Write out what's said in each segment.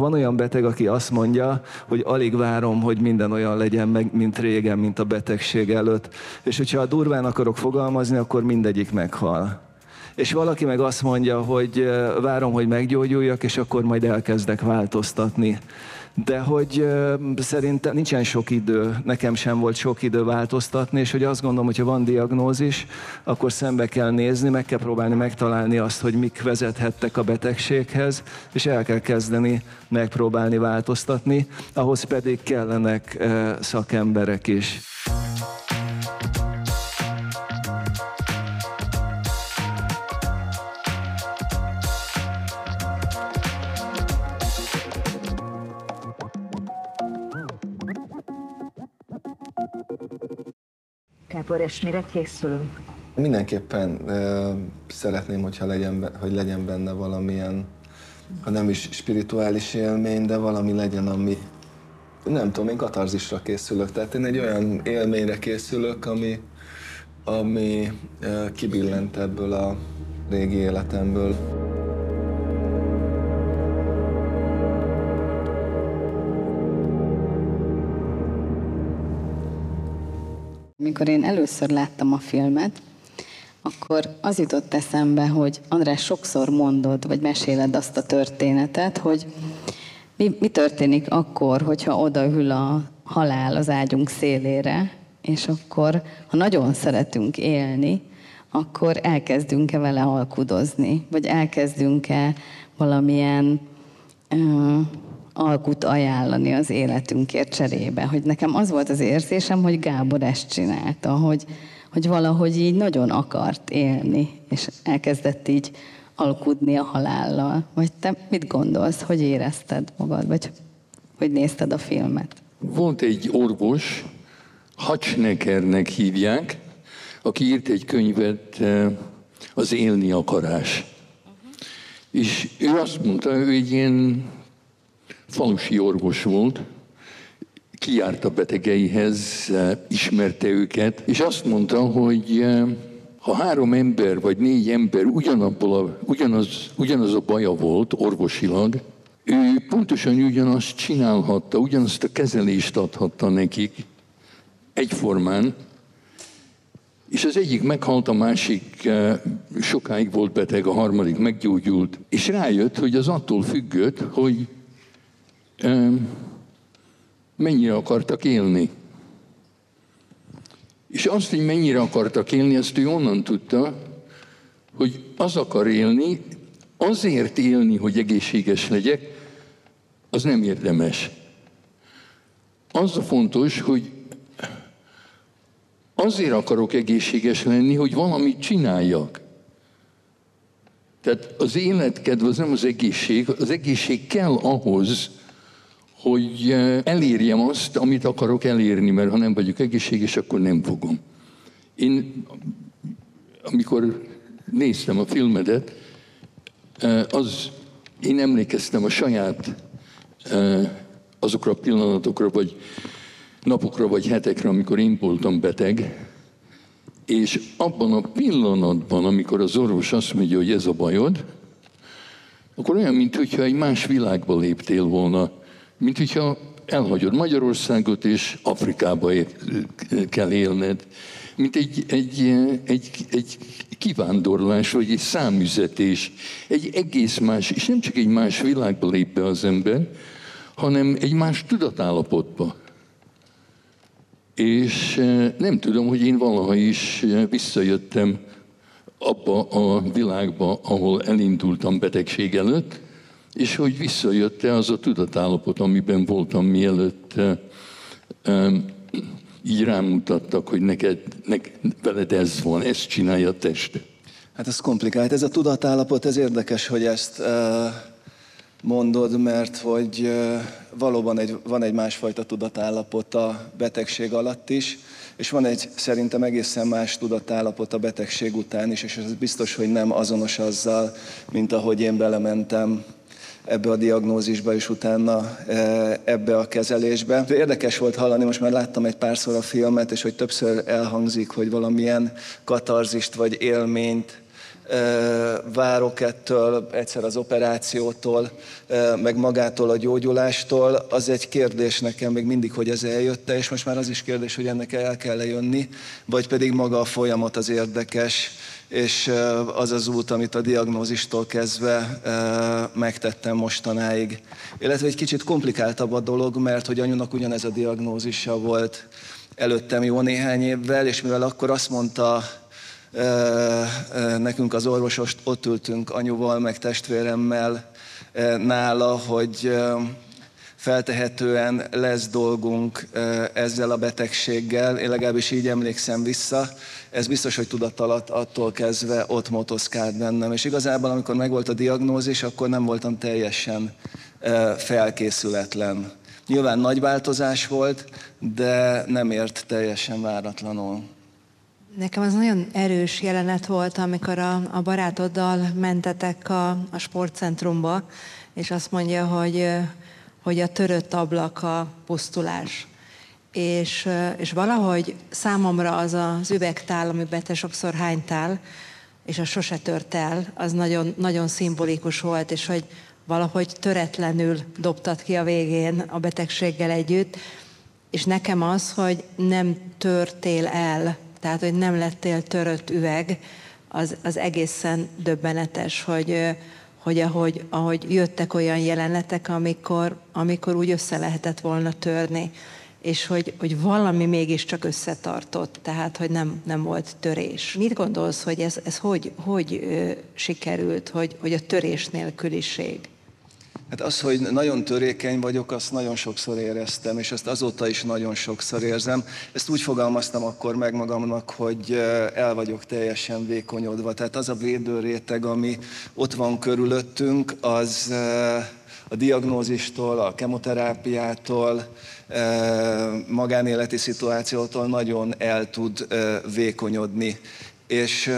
Van olyan beteg, aki azt mondja, hogy alig várom, hogy minden olyan legyen, meg, mint régen, mint a betegség előtt. És hogyha a durván akarok fogalmazni, akkor mindegyik meghal. És valaki meg azt mondja, hogy várom, hogy meggyógyuljak, és akkor majd elkezdek változtatni de hogy szerintem nincsen sok idő, nekem sem volt sok idő változtatni, és hogy azt gondolom, hogyha van diagnózis, akkor szembe kell nézni, meg kell próbálni megtalálni azt, hogy mik vezethettek a betegséghez, és el kell kezdeni megpróbálni változtatni, ahhoz pedig kellenek szakemberek is. Kábor, és mire készülünk? Mindenképpen uh, szeretném, hogyha legyen, hogy legyen benne valamilyen, ha nem is spirituális élmény, de valami legyen, ami, nem tudom, én katarzisra készülök. Tehát én egy olyan élményre készülök, ami, ami uh, kibillent ebből a régi életemből. Amikor én először láttam a filmet, akkor az jutott eszembe, hogy András sokszor mondod, vagy meséled azt a történetet, hogy mi, mi történik akkor, hogyha odaül a halál az ágyunk szélére, és akkor, ha nagyon szeretünk élni, akkor elkezdünk-e vele alkudozni, vagy elkezdünk-e valamilyen alkut ajánlani az életünkért cserébe. Hogy nekem az volt az érzésem, hogy Gábor ezt csinálta, hogy, hogy valahogy így nagyon akart élni, és elkezdett így alkudni a halállal. Vagy te mit gondolsz, hogy érezted magad, vagy hogy nézted a filmet? Volt egy orvos, Hacsnekernek hívják, aki írt egy könyvet, eh, az élni akarás. Uh-huh. És ő azt mondta, ő egy ilyen falusi orvos volt, kijárt a betegeihez, ismerte őket, és azt mondta, hogy eh, ha három ember vagy négy ember ugyanabból a, ugyanaz, ugyanaz a baja volt orvosilag, ő pontosan ugyanazt csinálhatta, ugyanazt a kezelést adhatta nekik egyformán, és az egyik meghalt, a másik eh, sokáig volt beteg, a harmadik meggyógyult, és rájött, hogy az attól függött, hogy mennyire akartak élni. És azt, hogy mennyire akartak élni, azt ő onnan tudta, hogy az akar élni, azért élni, hogy egészséges legyek, az nem érdemes. Az a fontos, hogy azért akarok egészséges lenni, hogy valamit csináljak. Tehát az életkedv az nem az egészség, az egészség kell ahhoz, hogy eh, elérjem azt, amit akarok elérni, mert ha nem vagyok egészséges, akkor nem fogom. Én, amikor néztem a filmedet, eh, az, én emlékeztem a saját eh, azokra a pillanatokra, vagy napokra, vagy hetekre, amikor én voltam beteg, és abban a pillanatban, amikor az orvos azt mondja, hogy ez a bajod, akkor olyan, mintha egy más világba léptél volna mint hogyha elhagyod Magyarországot, és Afrikába kell élned. Mint egy, egy, egy, egy kivándorlás, vagy egy számüzetés. Egy egész más, és nem csak egy más világba lép be az ember, hanem egy más tudatállapotba. És eh, nem tudom, hogy én valaha is visszajöttem abba a világba, ahol elindultam betegség előtt, és hogy visszajött-e az a tudatállapot, amiben voltam, mielőtt így rámutattak, hogy neked, neked, veled ez van, ezt csinálja a test. Hát ez komplikált. Ez a tudatállapot, ez érdekes, hogy ezt mondod, mert hogy valóban egy, van egy másfajta tudatállapot a betegség alatt is, és van egy szerintem egészen más tudatállapot a betegség után is, és ez biztos, hogy nem azonos azzal, mint ahogy én belementem ebbe a diagnózisba és utána e, ebbe a kezelésbe. Érdekes volt hallani, most már láttam egy párszor a filmet, és hogy többször elhangzik, hogy valamilyen katarzist vagy élményt várok ettől, egyszer az operációtól, meg magától a gyógyulástól, az egy kérdés nekem még mindig, hogy ez eljötte, és most már az is kérdés, hogy ennek el kell -e jönni, vagy pedig maga a folyamat az érdekes, és az az út, amit a diagnózistól kezdve megtettem mostanáig. Illetve egy kicsit komplikáltabb a dolog, mert hogy anyunak ugyanez a diagnózisa volt előttem jó néhány évvel, és mivel akkor azt mondta nekünk az orvosost, ott ültünk anyuval, meg testvéremmel nála, hogy feltehetően lesz dolgunk ezzel a betegséggel, én legalábbis így emlékszem vissza, ez biztos, hogy tudat alatt attól kezdve ott motoszkált bennem. És igazából, amikor megvolt a diagnózis, akkor nem voltam teljesen felkészületlen. Nyilván nagy változás volt, de nem ért teljesen váratlanul. Nekem az nagyon erős jelenet volt, amikor a, a barátoddal mentetek a, a sportcentrumba, és azt mondja, hogy, hogy a törött ablak a pusztulás. És, és valahogy számomra az az üvegtál, amiben te sokszor hánytál, és a sose tört el, az nagyon, nagyon szimbolikus volt, és hogy valahogy töretlenül dobtad ki a végén a betegséggel együtt, és nekem az, hogy nem törtél el, tehát hogy nem lettél törött üveg, az, az egészen döbbenetes, hogy, hogy ahogy, ahogy jöttek olyan jelenetek, amikor, amikor úgy össze lehetett volna törni, és hogy, hogy valami mégiscsak összetartott, tehát hogy nem, nem volt törés. Mit gondolsz, hogy ez, ez hogy, hogy ö, sikerült, hogy, hogy a törés nélküliség? Hát az, hogy nagyon törékeny vagyok, azt nagyon sokszor éreztem, és ezt azóta is nagyon sokszor érzem. Ezt úgy fogalmaztam akkor meg magamnak, hogy el vagyok teljesen vékonyodva. Tehát az a védőréteg, ami ott van körülöttünk, az a diagnózistól, a kemoterápiától, magánéleti szituációtól nagyon el tud vékonyodni. És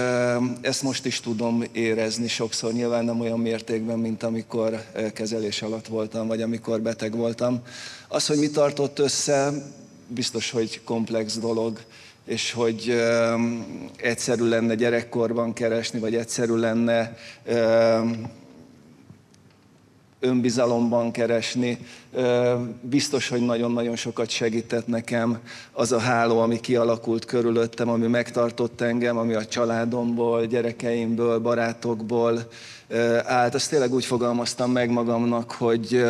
ezt most is tudom érezni sokszor, nyilván nem olyan mértékben, mint amikor kezelés alatt voltam, vagy amikor beteg voltam. Az, hogy mi tartott össze, biztos, hogy komplex dolog, és hogy egyszerű lenne gyerekkorban keresni, vagy egyszerű lenne önbizalomban keresni. Biztos, hogy nagyon-nagyon sokat segített nekem az a háló, ami kialakult körülöttem, ami megtartott engem, ami a családomból, gyerekeimből, barátokból állt. Azt tényleg úgy fogalmaztam meg magamnak, hogy,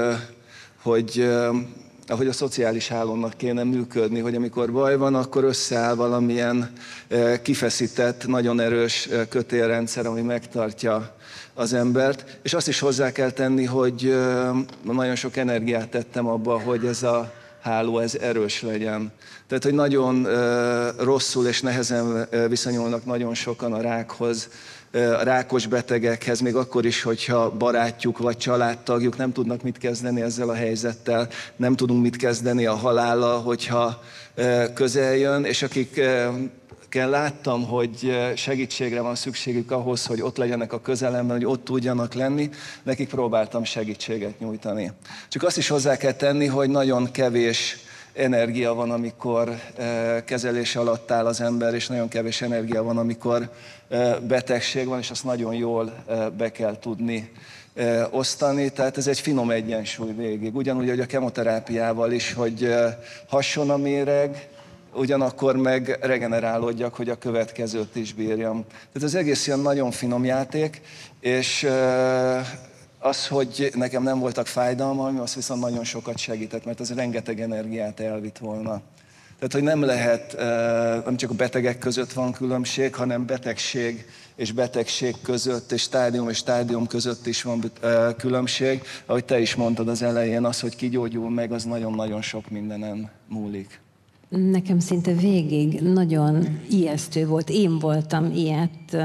hogy ahogy a szociális hálónak kéne működni, hogy amikor baj van, akkor összeáll valamilyen kifeszített, nagyon erős kötélrendszer, ami megtartja az embert, és azt is hozzá kell tenni, hogy nagyon sok energiát tettem abba, hogy ez a háló ez erős legyen. Tehát, hogy nagyon rosszul és nehezen viszonyulnak nagyon sokan a rákhoz, rákos betegekhez, még akkor is, hogyha barátjuk vagy családtagjuk nem tudnak mit kezdeni ezzel a helyzettel, nem tudunk mit kezdeni a halállal, hogyha közel jön, és akik akikkel láttam, hogy segítségre van szükségük ahhoz, hogy ott legyenek a közelemben, hogy ott tudjanak lenni, nekik próbáltam segítséget nyújtani. Csak azt is hozzá kell tenni, hogy nagyon kevés energia van, amikor kezelés alatt áll az ember, és nagyon kevés energia van, amikor betegség van, és azt nagyon jól be kell tudni osztani, tehát ez egy finom egyensúly végig. Ugyanúgy, hogy a kemoterápiával is, hogy hasson a méreg, ugyanakkor meg regenerálódjak, hogy a következőt is bírjam. Tehát az egész ilyen nagyon finom játék, és az, hogy nekem nem voltak fájdalmaim, az viszont nagyon sokat segített, mert az rengeteg energiát elvitt volna. Tehát, hogy nem lehet, nem csak a betegek között van különbség, hanem betegség és betegség között, és stádium és stádium között is van különbség. Ahogy te is mondtad az elején, az, hogy kigyógyul meg, az nagyon-nagyon sok mindenen múlik. Nekem szinte végig nagyon ijesztő volt. Én voltam ilyet,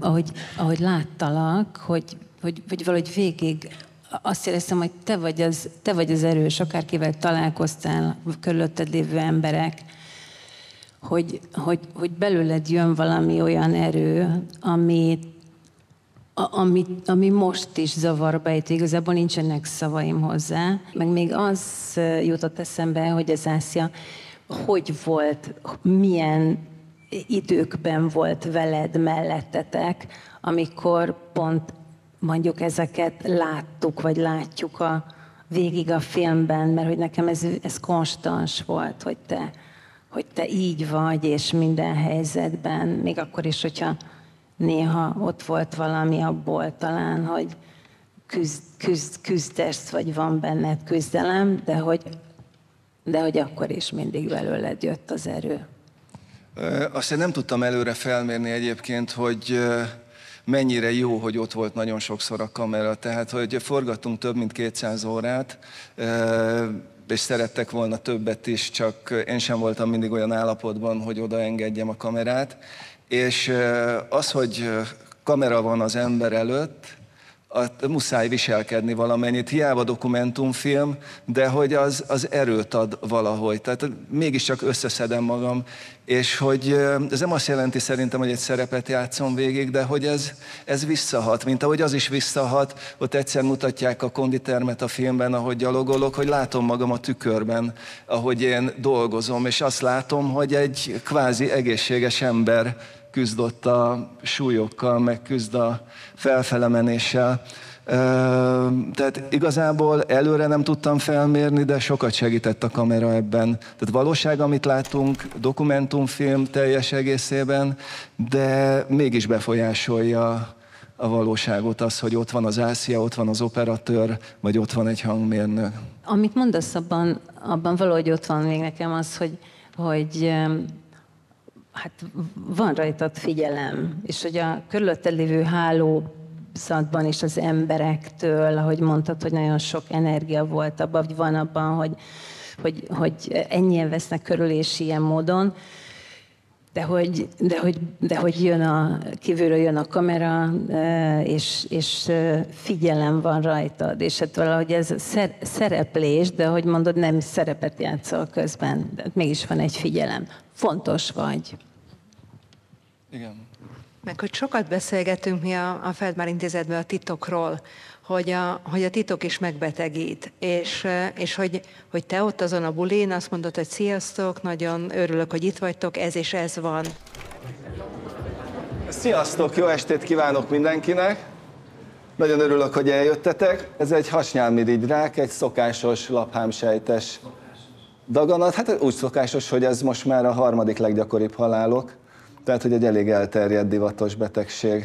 ahogy, ahogy láttalak, hogy, hogy, hogy valahogy végig azt éreztem, hogy te vagy, az, te vagy az erős, akárkivel találkoztál, körülötted lévő emberek, hogy, hogy, hogy belőled jön valami olyan erő, amit ami, ami most is zavarba ejt, igazából nincsenek szavaim hozzá. Meg még az jutott eszembe, hogy az Ászia hogy volt, milyen időkben volt veled mellettetek, amikor pont mondjuk ezeket láttuk, vagy látjuk a, végig a filmben, mert hogy nekem ez, ez konstans volt, hogy te, hogy te így vagy, és minden helyzetben, még akkor is, hogyha néha ott volt valami abból talán, hogy küzd, küzd, küzdesz, vagy van benned küzdelem, de hogy, de hogy akkor is mindig belőled jött az erő. Azt én nem tudtam előre felmérni egyébként, hogy mennyire jó, hogy ott volt nagyon sokszor a kamera. Tehát, hogy forgattunk több mint 200 órát, és szerettek volna többet is, csak én sem voltam mindig olyan állapotban, hogy oda engedjem a kamerát. És az, hogy kamera van az ember előtt, muszáj viselkedni valamennyit. Hiába dokumentumfilm, de hogy az, az erőt ad valahogy. Tehát mégiscsak összeszedem magam, és hogy ez nem azt jelenti szerintem, hogy egy szerepet játszom végig, de hogy ez, ez visszahat, mint ahogy az is visszahat, ott egyszer mutatják a konditermet a filmben, ahogy gyalogolok, hogy látom magam a tükörben, ahogy én dolgozom, és azt látom, hogy egy kvázi egészséges ember küzdött a súlyokkal, meg küzd a felfelemenéssel. Tehát igazából előre nem tudtam felmérni, de sokat segített a kamera ebben. Tehát valóság, amit látunk, dokumentumfilm teljes egészében, de mégis befolyásolja a valóságot az, hogy ott van az ászia, ott van az operatőr, vagy ott van egy hangmérnök. Amit mondasz, abban, abban valahogy ott van még nekem az, hogy, hogy hát van rajtad figyelem, és hogy a körülötted lévő hálózatban is az emberektől, ahogy mondtad, hogy nagyon sok energia volt abban, vagy van abban, hogy, hogy, hogy ennyien vesznek körül, és ilyen módon, de hogy, de hogy, de hogy jön a, kívülről jön a kamera, és, és figyelem van rajtad, és hát valahogy ez szereplés, de hogy mondod, nem szerepet játszol közben, de mégis van egy figyelem. Fontos vagy. Igen. Meg hogy sokat beszélgetünk mi a, a Feldmár intézetben a titokról, hogy a, hogy a titok is megbetegít, és, és hogy, hogy te ott azon a bulén azt mondod, hogy sziasztok, nagyon örülök, hogy itt vagytok, ez és ez van. Sziasztok, jó estét kívánok mindenkinek! Nagyon örülök, hogy eljöttetek. Ez egy hasnyálmirigyrák, egy szokásos laphámsejtes Daganat, hát úgy szokásos, hogy ez most már a harmadik leggyakoribb halálok, tehát hogy egy elég elterjedt divatos betegség,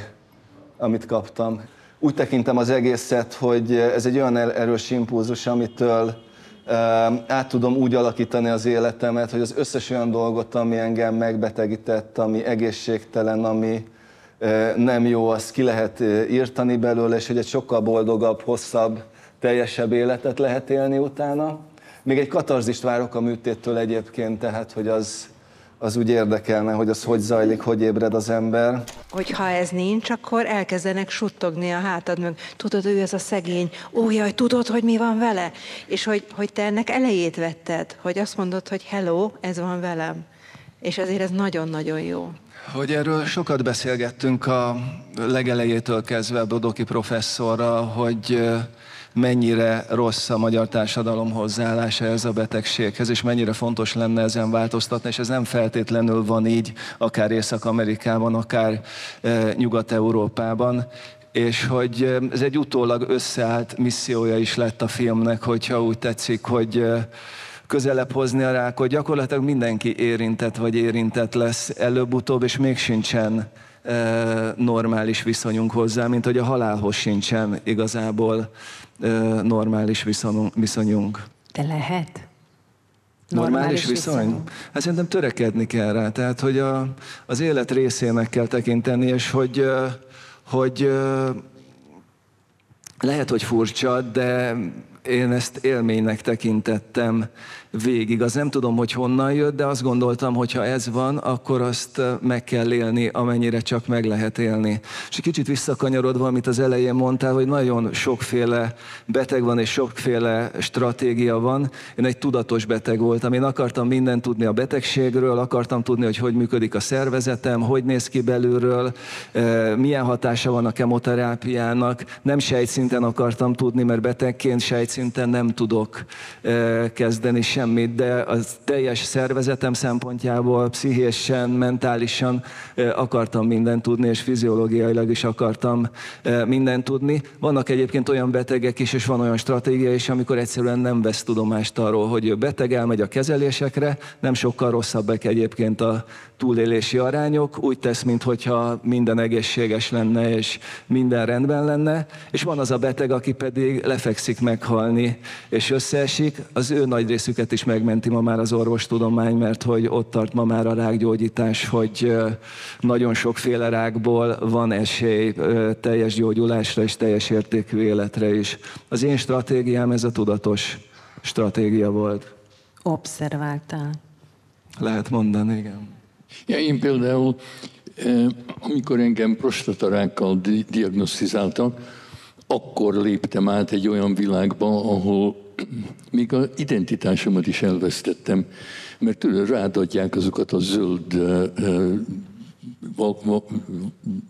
amit kaptam. Úgy tekintem az egészet, hogy ez egy olyan erős impulzus, amitől át tudom úgy alakítani az életemet, hogy az összes olyan dolgot, ami engem megbetegített, ami egészségtelen, ami nem jó, azt ki lehet írtani belőle, és hogy egy sokkal boldogabb, hosszabb, teljesebb életet lehet élni utána. Még egy katarzist várok a műtéttől egyébként, tehát hogy az, az úgy érdekelne, hogy az hogy zajlik, hogy ébred az ember. Hogyha ez nincs, akkor elkezdenek suttogni a hátad mög. Tudod, ő ez a szegény, ó jaj, tudod, hogy mi van vele? És hogy, hogy te ennek elejét vetted, hogy azt mondod, hogy hello, ez van velem. És ezért ez nagyon-nagyon jó. Hogy erről sokat beszélgettünk a legelejétől kezdve Bodoki professzorral, hogy mennyire rossz a magyar társadalom hozzáállása ez a betegséghez, és mennyire fontos lenne ezen változtatni, és ez nem feltétlenül van így, akár Észak-Amerikában, akár e, Nyugat-Európában, és hogy e, ez egy utólag összeállt missziója is lett a filmnek, hogyha úgy tetszik, hogy e, közelebb hozni a rákot. Gyakorlatilag mindenki érintett vagy érintett lesz előbb-utóbb, és még sincsen normális viszonyunk hozzá, mint hogy a halálhoz sincsen igazából normális viszonyunk. De lehet? Normális, normális viszony? viszony? Hát szerintem törekedni kell rá. Tehát, hogy a, az élet részének kell tekinteni, és hogy, hogy lehet, hogy furcsa, de én ezt élménynek tekintettem végig. Az nem tudom, hogy honnan jött, de azt gondoltam, hogy ha ez van, akkor azt meg kell élni, amennyire csak meg lehet élni. És egy kicsit visszakanyarodva, amit az elején mondtál, hogy nagyon sokféle beteg van, és sokféle stratégia van. Én egy tudatos beteg voltam. Én akartam mindent tudni a betegségről, akartam tudni, hogy hogy működik a szervezetem, hogy néz ki belülről, milyen hatása van a kemoterápiának. Nem sejtszinten akartam tudni, mert betegként sejt sejtszinten nem tudok kezdeni semmit, de az teljes szervezetem szempontjából pszichésen, mentálisan akartam mindent tudni, és fiziológiailag is akartam mindent tudni. Vannak egyébként olyan betegek is, és van olyan stratégia is, amikor egyszerűen nem vesz tudomást arról, hogy ő beteg, elmegy a kezelésekre, nem sokkal rosszabbak egyébként a túlélési arányok, úgy tesz, mintha minden egészséges lenne, és minden rendben lenne, és van az a beteg, aki pedig lefekszik meghalni, és összeesik, az ő nagy részüket is megmenti ma már az orvostudomány, mert hogy ott tart ma már a rákgyógyítás, hogy nagyon sokféle rákból van esély teljes gyógyulásra és teljes értékű életre is. Az én stratégiám ez a tudatos stratégia volt. Observáltál. Lehet mondani, igen. Ja, én például, amikor engem prostatarákkal diagnosztizáltak, akkor léptem át egy olyan világba, ahol még az identitásomat is elvesztettem, mert tudod, rádadják azokat a zöld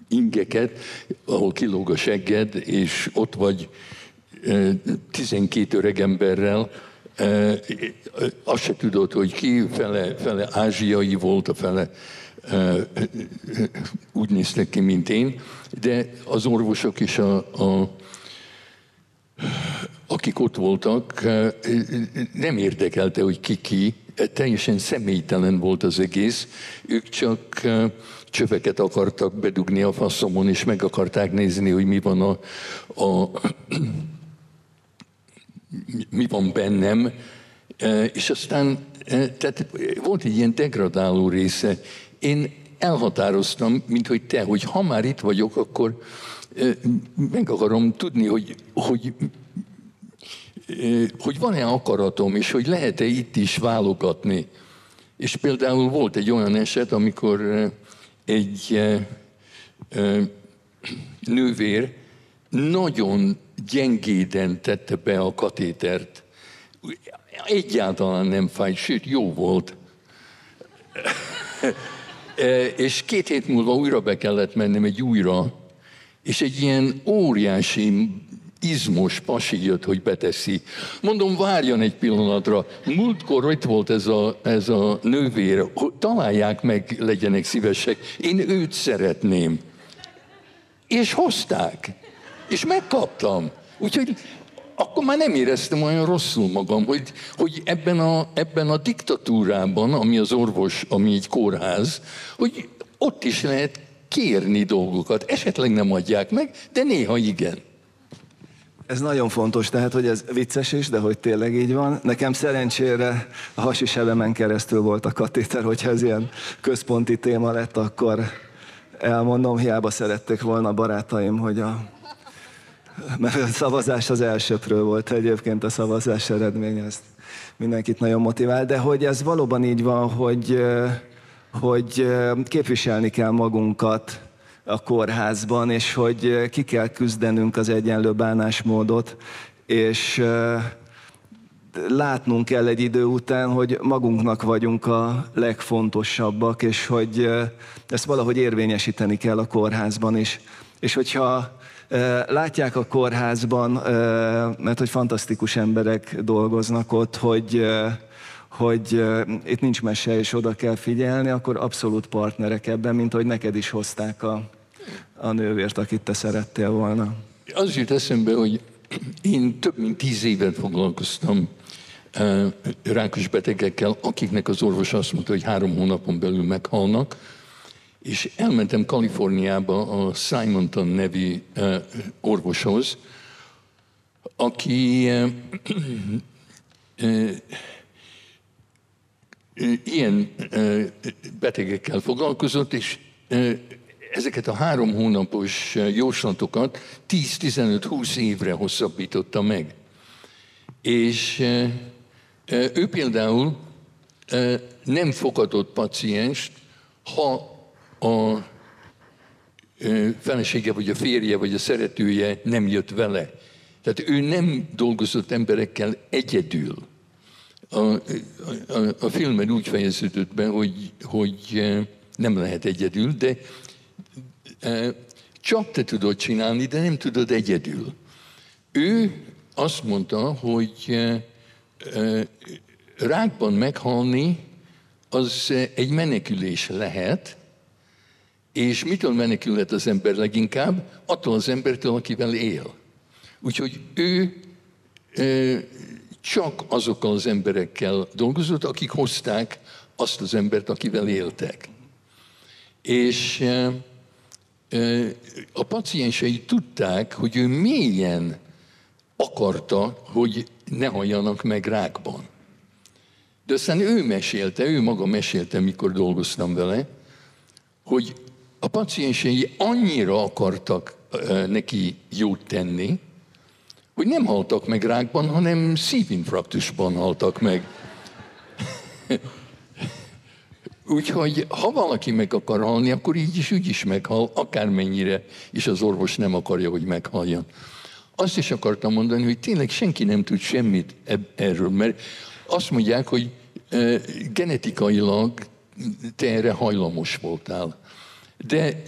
ingeket, ahol kilóg a segged, és ott vagy 12 öreg emberrel, azt se tudod, hogy ki, fele, fele ázsiai volt, a fele úgy néztek ki, mint én, de az orvosok és a, a akik ott voltak, nem érdekelte, hogy ki ki, teljesen személytelen volt az egész. Ők csak csöveket akartak bedugni a faszomon, és meg akarták nézni, hogy mi van a, a mi van bennem, és aztán tehát volt egy ilyen degradáló része. Én elhatároztam, mint hogy te, hogy ha már itt vagyok, akkor meg akarom tudni, hogy, hogy, hogy van-e akaratom, és hogy lehet-e itt is válogatni. És például volt egy olyan eset, amikor egy nővér nagyon gyengéden tette be a katétert. Egyáltalán nem fájt, sőt, jó volt. És két hét múlva újra be kellett mennem egy újra, és egy ilyen óriási izmos pasi jött, hogy beteszi. Mondom, várjon egy pillanatra. Múltkor itt volt ez a, ez a nővér, találják meg, legyenek szívesek. Én őt szeretném. És hozták. És megkaptam. Úgyhogy akkor már nem éreztem olyan rosszul magam, hogy, hogy ebben, a, ebben a diktatúrában, ami az orvos, ami egy kórház, hogy ott is lehet kérni dolgokat. Esetleg nem adják meg, de néha igen. Ez nagyon fontos, tehát, hogy ez vicces is, de hogy tényleg így van. Nekem szerencsére a hasisebemen keresztül volt a katéter, hogyha ez ilyen központi téma lett, akkor elmondom, hiába szerették volna barátaim, hogy a mert a szavazás az elsőpről volt egyébként a szavazás eredmény, ezt mindenkit nagyon motivál, de hogy ez valóban így van, hogy, hogy képviselni kell magunkat a kórházban, és hogy ki kell küzdenünk az egyenlő bánásmódot, és látnunk kell egy idő után, hogy magunknak vagyunk a legfontosabbak, és hogy ezt valahogy érvényesíteni kell a kórházban is. És hogyha Látják a kórházban, mert hogy fantasztikus emberek dolgoznak ott, hogy, hogy itt nincs mese, és oda kell figyelni, akkor abszolút partnerek ebben, mint hogy neked is hozták a, a nővért, akit te szerettél volna. Az jut eszembe, hogy én több mint tíz évet foglalkoztam rákos betegekkel, akiknek az orvos azt mondta, hogy három hónapon belül meghalnak, és elmentem Kaliforniába a Simonton nevű orvoshoz, aki ilyen betegekkel foglalkozott, és ezeket a három hónapos jóslatokat 10-15-20 évre hosszabbította meg. És ő például nem fogadott pacienst, ha a felesége, vagy a férje, vagy a szeretője nem jött vele. Tehát ő nem dolgozott emberekkel egyedül. A, a, a filmen úgy fejeződött be, hogy, hogy nem lehet egyedül, de csak te tudod csinálni, de nem tudod egyedül. Ő azt mondta, hogy rákban meghalni az egy menekülés lehet, és mitől menekülhet az ember leginkább? Attól az embertől, akivel él. Úgyhogy ő csak azokkal az emberekkel dolgozott, akik hozták azt az embert, akivel éltek. És a paciensei tudták, hogy ő mélyen akarta, hogy ne halljanak meg rákban. De aztán ő mesélte, ő maga mesélte, mikor dolgoztam vele, hogy a paciensei annyira akartak neki jót tenni, hogy nem haltak meg rákban, hanem szívinfraktusban haltak meg. Úgyhogy ha valaki meg akar halni, akkor így is úgy is meghal, akármennyire is az orvos nem akarja, hogy meghaljon. Azt is akartam mondani, hogy tényleg senki nem tud semmit erről, mert azt mondják, hogy genetikailag te erre hajlamos voltál. De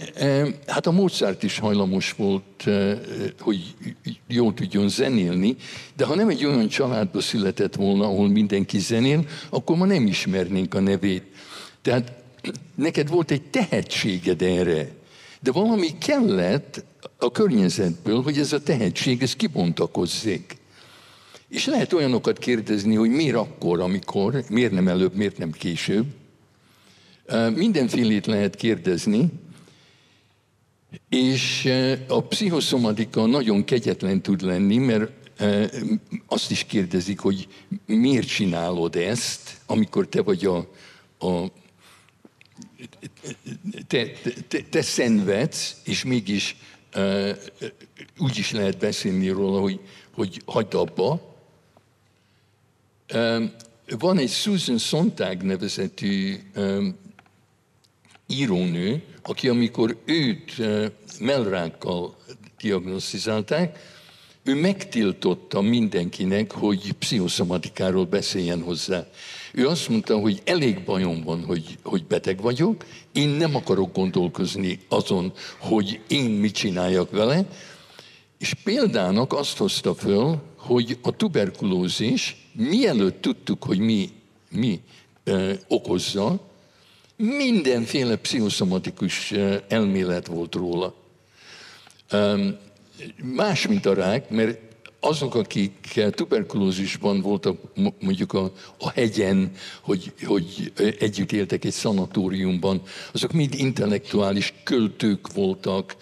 hát a Mozart is hajlamos volt, hogy jól tudjon zenélni, de ha nem egy olyan családba született volna, ahol mindenki zenél, akkor ma nem ismernénk a nevét. Tehát neked volt egy tehetséged erre, de valami kellett a környezetből, hogy ez a tehetség, ez kibontakozzék. És lehet olyanokat kérdezni, hogy miért akkor, amikor, miért nem előbb, miért nem később. Mindenfélét lehet kérdezni, és a pszichoszomatika nagyon kegyetlen tud lenni, mert azt is kérdezik, hogy miért csinálod ezt, amikor te vagy a, a te, te, te szenvedsz, és mégis uh, úgy is lehet beszélni róla, hogy, hogy hagyd abba. Um, van egy Susan Sontag nevezetű um, írónő, aki amikor őt mellrákkal diagnosztizálták, ő megtiltotta mindenkinek, hogy pszichoszomatikáról beszéljen hozzá. Ő azt mondta, hogy elég bajom van, hogy, hogy beteg vagyok, én nem akarok gondolkozni azon, hogy én mit csináljak vele, és példának azt hozta föl, hogy a tuberkulózis, mielőtt tudtuk, hogy mi, mi ö, okozza, mindenféle pszichoszomatikus elmélet volt róla. Más, mint a rák, mert azok, akik tuberkulózisban voltak mondjuk a, a hegyen, hogy, hogy együtt éltek egy szanatóriumban, azok mind intellektuális költők voltak,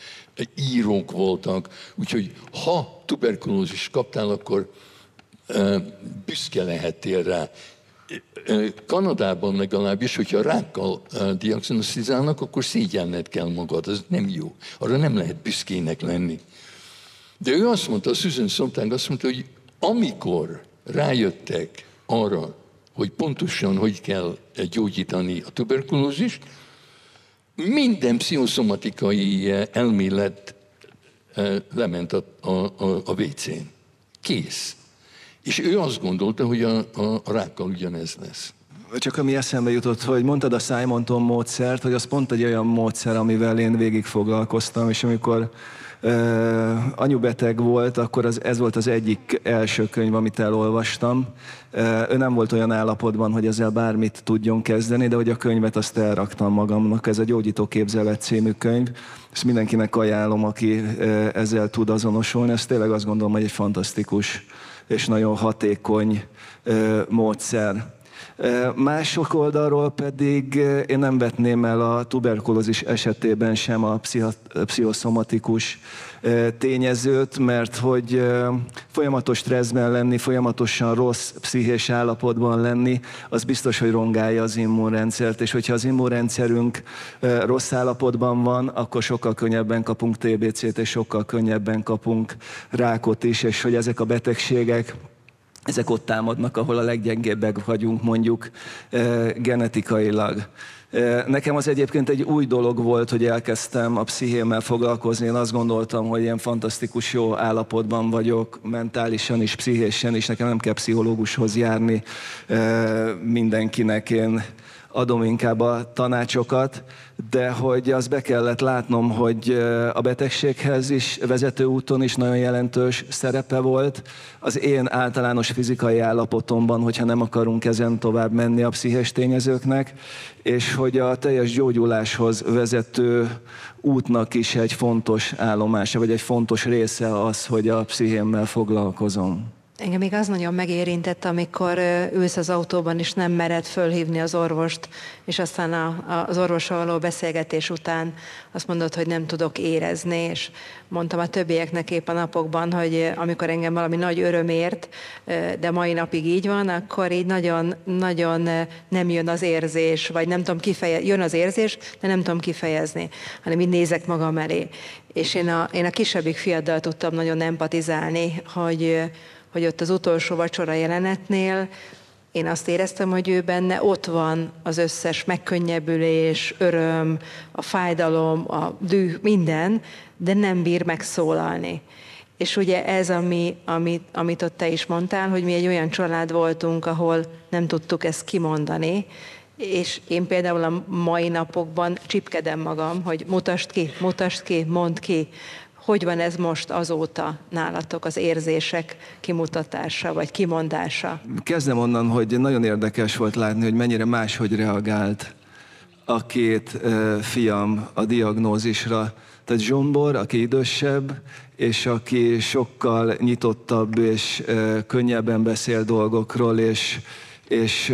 írók voltak, úgyhogy ha tuberkulózis kaptál, akkor büszke lehettél rá. Kanadában legalábbis, hogyha rákkal diagnosztizálnak, akkor szégyelned kell magad, ez nem jó. Arra nem lehet büszkének lenni. De ő azt mondta, Susan Sontag azt mondta, hogy amikor rájöttek arra, hogy pontosan hogy kell gyógyítani a tuberkulózist, minden pszichoszomatikai elmélet lement a, a, a, a WC-n. Kész. És ő azt gondolta, hogy a, a, a rákkal ugyanez lesz. Csak ami eszembe jutott, hogy mondtad a Simonton módszert, hogy az pont egy olyan módszer, amivel én végig foglalkoztam, és amikor uh, anyu beteg volt, akkor az, ez volt az egyik első könyv, amit elolvastam. Uh, ő nem volt olyan állapotban, hogy ezzel bármit tudjon kezdeni, de hogy a könyvet azt elraktam magamnak. Ez a Gyógyító Képzelet című könyv. Ezt mindenkinek ajánlom, aki uh, ezzel tud azonosulni. Ez tényleg azt gondolom, hogy egy fantasztikus és nagyon hatékony módszer. Mások oldalról pedig én nem vetném el a tuberkulózis esetében sem a pszichoszomatikus tényezőt, mert hogy folyamatos stresszben lenni, folyamatosan rossz pszichés állapotban lenni, az biztos, hogy rongálja az immunrendszert, és hogyha az immunrendszerünk rossz állapotban van, akkor sokkal könnyebben kapunk TBC-t, és sokkal könnyebben kapunk rákot is, és hogy ezek a betegségek ezek ott támadnak, ahol a leggyengébbek vagyunk mondjuk genetikailag. Nekem az egyébként egy új dolog volt, hogy elkezdtem a pszichémmel foglalkozni. Én azt gondoltam, hogy ilyen fantasztikus jó állapotban vagyok, mentálisan is, pszichésen is. Nekem nem kell pszichológushoz járni mindenkinek. Én adom inkább a tanácsokat, de hogy az be kellett látnom, hogy a betegséghez is vezető úton is nagyon jelentős szerepe volt. Az én általános fizikai állapotomban, hogyha nem akarunk ezen tovább menni a pszichés tényezőknek, és hogy a teljes gyógyuláshoz vezető útnak is egy fontos állomása, vagy egy fontos része az, hogy a pszichémmel foglalkozom. Engem még az nagyon megérintett, amikor ülsz az autóban, és nem mered fölhívni az orvost, és aztán a, az orvossal való beszélgetés után azt mondod, hogy nem tudok érezni, és mondtam a többieknek épp a napokban, hogy amikor engem valami nagy öröm ért, de mai napig így van, akkor így nagyon, nagyon nem jön az érzés, vagy nem tudom kifejezni, jön az érzés, de nem tudom kifejezni, hanem így nézek magam elé. És én a, én a kisebbik fiaddal tudtam nagyon empatizálni, hogy, hogy ott az utolsó vacsora jelenetnél én azt éreztem, hogy ő benne ott van az összes megkönnyebbülés, öröm, a fájdalom, a düh, minden, de nem bír megszólalni. És ugye ez, ami, amit, amit ott te is mondtál, hogy mi egy olyan család voltunk, ahol nem tudtuk ezt kimondani, és én például a mai napokban csipkedem magam, hogy mutasd ki, mutasd ki, mondd ki, hogy van ez most azóta nálatok az érzések kimutatása vagy kimondása? Kezdem onnan, hogy nagyon érdekes volt látni, hogy mennyire máshogy reagált a két fiam a diagnózisra. Tehát Zsombor, aki idősebb, és aki sokkal nyitottabb és könnyebben beszél dolgokról, és, és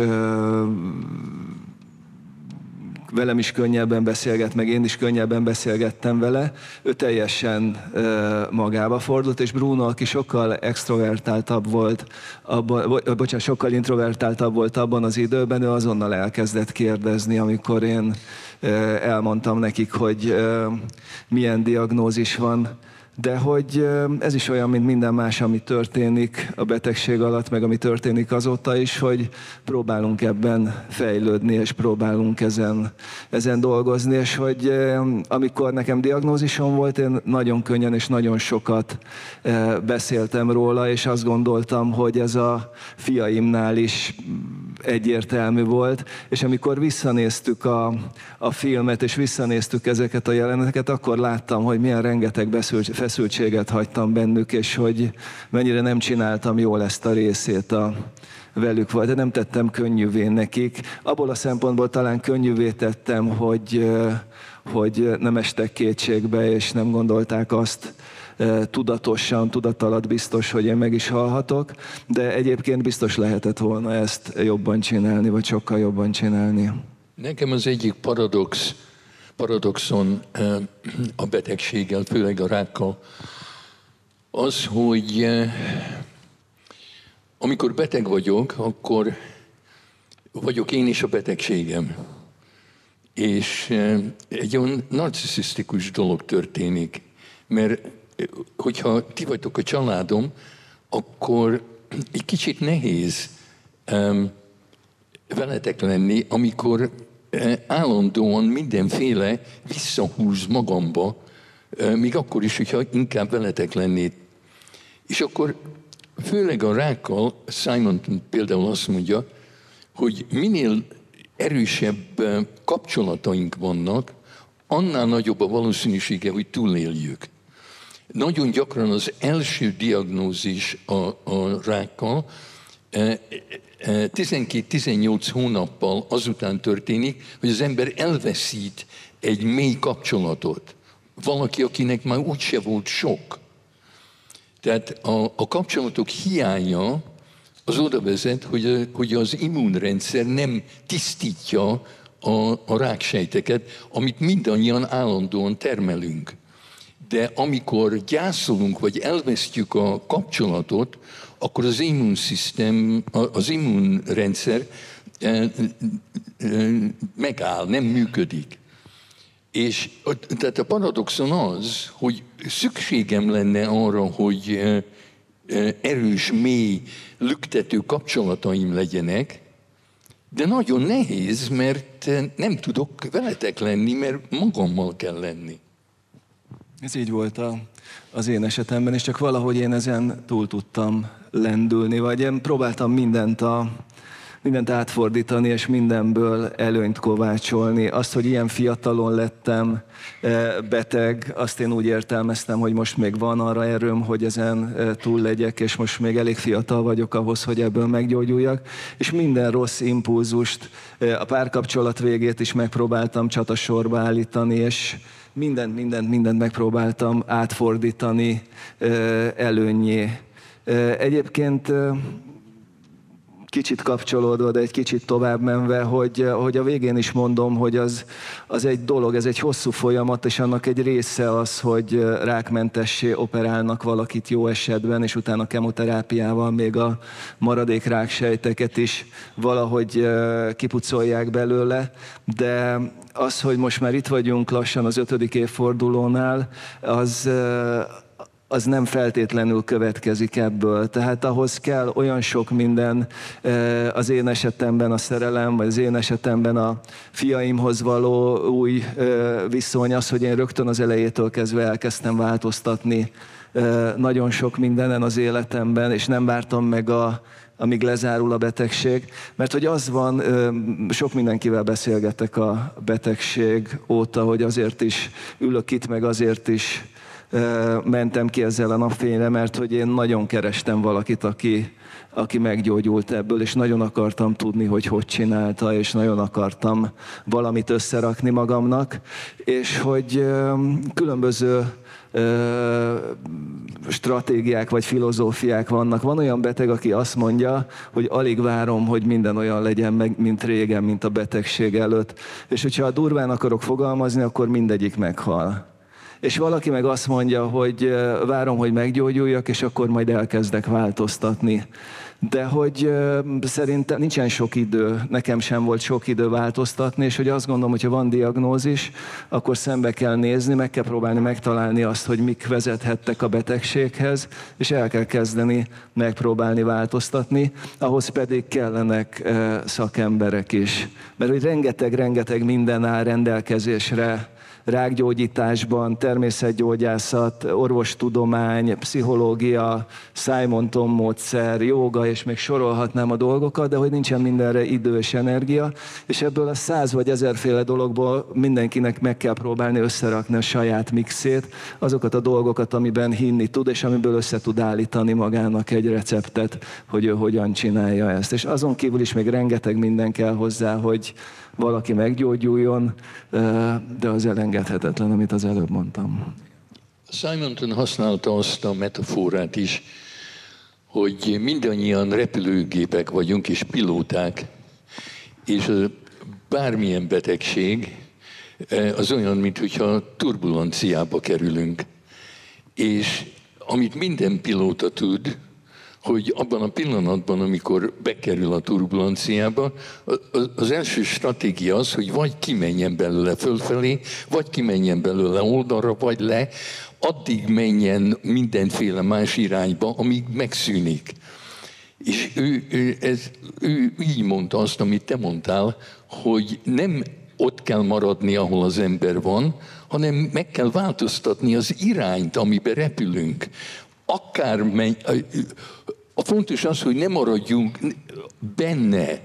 velem is könnyebben beszélget, meg én is könnyebben beszélgettem vele. Ő teljesen magába fordult, és Bruno, aki sokkal extrovertáltabb volt, abban, bocsánat, sokkal introvertáltabb volt abban az időben, ő azonnal elkezdett kérdezni, amikor én elmondtam nekik, hogy milyen diagnózis van de hogy ez is olyan, mint minden más, ami történik a betegség alatt, meg ami történik azóta is, hogy próbálunk ebben fejlődni, és próbálunk ezen, ezen dolgozni, és hogy amikor nekem diagnózisom volt, én nagyon könnyen és nagyon sokat beszéltem róla, és azt gondoltam, hogy ez a fiaimnál is egyértelmű volt, és amikor visszanéztük a, a filmet, és visszanéztük ezeket a jeleneteket, akkor láttam, hogy milyen rengeteg feszültséget hagytam bennük, és hogy mennyire nem csináltam jól ezt a részét a, velük volt, de nem tettem könnyűvé nekik. Abból a szempontból talán könnyűvé tettem, hogy, hogy nem estek kétségbe, és nem gondolták azt, tudatosan, tudatalat biztos, hogy én meg is hallhatok, de egyébként biztos lehetett volna ezt jobban csinálni, vagy sokkal jobban csinálni. Nekem az egyik paradox, paradoxon a betegséggel, főleg a rákkal, az, hogy amikor beteg vagyok, akkor vagyok én is a betegségem. És egy olyan narcisztikus dolog történik, mert hogyha ti vagytok a családom, akkor egy kicsit nehéz um, veletek lenni, amikor uh, állandóan mindenféle visszahúz magamba, uh, még akkor is, hogyha inkább veletek lennék. És akkor főleg a rákkal, Simon például azt mondja, hogy minél erősebb kapcsolataink vannak, annál nagyobb a valószínűsége, hogy túléljük. Nagyon gyakran az első diagnózis a, a rákkal 12-18 e, e, hónappal azután történik, hogy az ember elveszít egy mély kapcsolatot. Valaki, akinek már úgyse volt sok. Tehát a, a kapcsolatok hiánya az oda vezet, hogy, hogy az immunrendszer nem tisztítja a, a ráksejteket, amit mindannyian állandóan termelünk. De amikor gyászolunk, vagy elvesztjük a kapcsolatot, akkor az immunszisztem, az immunrendszer eh, eh, megáll, nem működik. És tehát a paradoxon az, hogy szükségem lenne arra, hogy eh, erős, mély, lüktető kapcsolataim legyenek, de nagyon nehéz, mert nem tudok veletek lenni, mert magammal kell lenni. Ez így volt a, az én esetemben, és csak valahogy én ezen túl tudtam lendülni, vagy én próbáltam mindent a, mindent átfordítani, és mindenből előnyt kovácsolni. Azt, hogy ilyen fiatalon lettem eh, beteg, azt én úgy értelmeztem, hogy most még van arra erőm, hogy ezen eh, túl legyek, és most még elég fiatal vagyok ahhoz, hogy ebből meggyógyuljak. És minden rossz impulzust, eh, a párkapcsolat végét is megpróbáltam csatasorba állítani, és mindent, mindent, mindent megpróbáltam átfordítani előnyé. Egyébként kicsit kapcsolódva, de egy kicsit tovább menve, hogy, hogy a végén is mondom, hogy az, az egy dolog, ez egy hosszú folyamat, és annak egy része az, hogy rákmentessé operálnak valakit jó esetben, és utána kemoterápiával még a maradék ráksejteket is valahogy kipucolják belőle, de az, hogy most már itt vagyunk lassan az ötödik évfordulónál, az, az nem feltétlenül következik ebből. Tehát ahhoz kell olyan sok minden, az én esetemben a szerelem, vagy az én esetemben a fiaimhoz való új viszony, az, hogy én rögtön az elejétől kezdve elkezdtem változtatni nagyon sok mindenen az életemben, és nem vártam meg a, amíg lezárul a betegség. Mert hogy az van, sok mindenkivel beszélgetek a betegség óta, hogy azért is ülök itt, meg azért is mentem ki ezzel a napfényre, mert hogy én nagyon kerestem valakit, aki, aki meggyógyult ebből, és nagyon akartam tudni, hogy hogy csinálta, és nagyon akartam valamit összerakni magamnak, és hogy különböző stratégiák vagy filozófiák vannak. Van olyan beteg, aki azt mondja, hogy alig várom, hogy minden olyan legyen, meg, mint régen, mint a betegség előtt. És hogyha durván akarok fogalmazni, akkor mindegyik meghal. És valaki meg azt mondja, hogy várom, hogy meggyógyuljak, és akkor majd elkezdek változtatni. De hogy szerintem nincsen sok idő, nekem sem volt sok idő változtatni, és hogy azt gondolom, hogyha van diagnózis, akkor szembe kell nézni, meg kell próbálni megtalálni azt, hogy mik vezethettek a betegséghez, és el kell kezdeni megpróbálni változtatni, ahhoz pedig kellenek szakemberek is. Mert hogy rengeteg-rengeteg minden áll rendelkezésre, rákgyógyításban, természetgyógyászat, orvostudomány, pszichológia, Simon Tom módszer, joga, és még sorolhatnám a dolgokat, de hogy nincsen mindenre idő és energia, és ebből a száz vagy ezerféle dologból mindenkinek meg kell próbálni összerakni a saját mixét, azokat a dolgokat, amiben hinni tud, és amiből össze tud állítani magának egy receptet, hogy ő hogyan csinálja ezt. És azon kívül is még rengeteg minden kell hozzá, hogy valaki meggyógyuljon, de az elengedhetetlen, amit az előbb mondtam. Simonton használta azt a metaforát is, hogy mindannyian repülőgépek vagyunk és pilóták, és bármilyen betegség az olyan, mintha turbulenciába kerülünk. És amit minden pilóta tud, hogy abban a pillanatban, amikor bekerül a turbulenciába, az első stratégia az, hogy vagy kimenjen belőle fölfelé, vagy kimenjen belőle oldalra, vagy le, addig menjen mindenféle más irányba, amíg megszűnik. És ő, ő, ez, ő így mondta azt, amit te mondtál, hogy nem ott kell maradni, ahol az ember van, hanem meg kell változtatni az irányt, amiben repülünk. Akár menj, a fontos az, hogy ne maradjunk benne,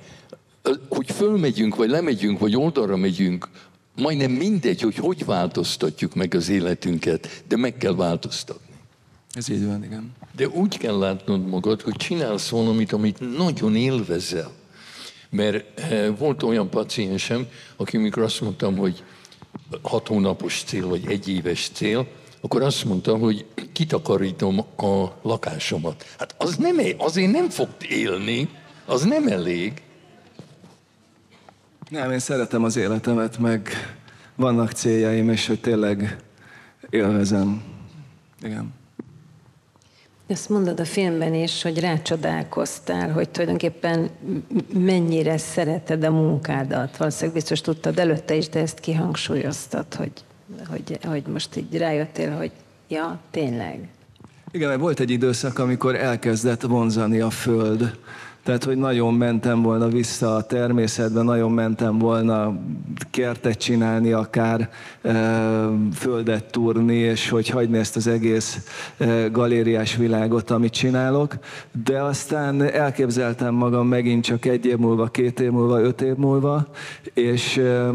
hogy fölmegyünk, vagy lemegyünk, vagy oldalra megyünk, majdnem mindegy, hogy hogy változtatjuk meg az életünket, de meg kell változtatni. Ez így van, igen. De úgy kell látnod magad, hogy csinálsz valamit, amit nagyon élvezel. Mert eh, volt olyan paciensem, aki mikor azt mondtam, hogy hat hónapos cél, vagy egy éves cél, akkor azt mondta, hogy kitakarítom a lakásomat. Hát az nem, azért nem fog élni, az nem elég. Nem, én szeretem az életemet, meg vannak céljaim, és hogy tényleg élvezem. Igen. Ezt mondod a filmben is, hogy rácsodálkoztál, hogy tulajdonképpen mennyire szereted a munkádat. Valószínűleg biztos tudtad előtte is, de ezt kihangsúlyoztad, hogy hogy, hogy most így rájöttél, hogy ja, tényleg. Igen, mert volt egy időszak, amikor elkezdett vonzani a föld, Tehát, hogy nagyon mentem volna vissza a természetbe, nagyon mentem volna kertet csinálni, akár e, földet turni, és hogy hagyni ezt az egész e, galériás világot, amit csinálok. De aztán elképzeltem magam megint csak egy év múlva, két év múlva, öt év múlva, és e,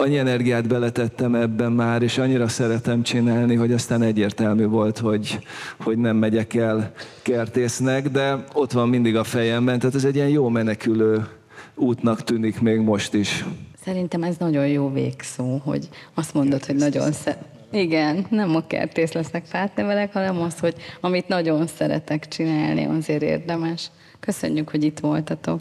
annyi energiát beletettem ebben már, és annyira szeretem csinálni, hogy aztán egyértelmű volt, hogy, hogy nem megyek el kertésznek, de ott van mindig a fejemben, tehát ez egy ilyen jó menekülő útnak tűnik még most is. Szerintem ez nagyon jó végszó, hogy azt mondod, hogy nagyon szeret. Igen, nem a kertész lesznek fát nevelek, hanem az, hogy amit nagyon szeretek csinálni, azért érdemes. Köszönjük, hogy itt voltatok.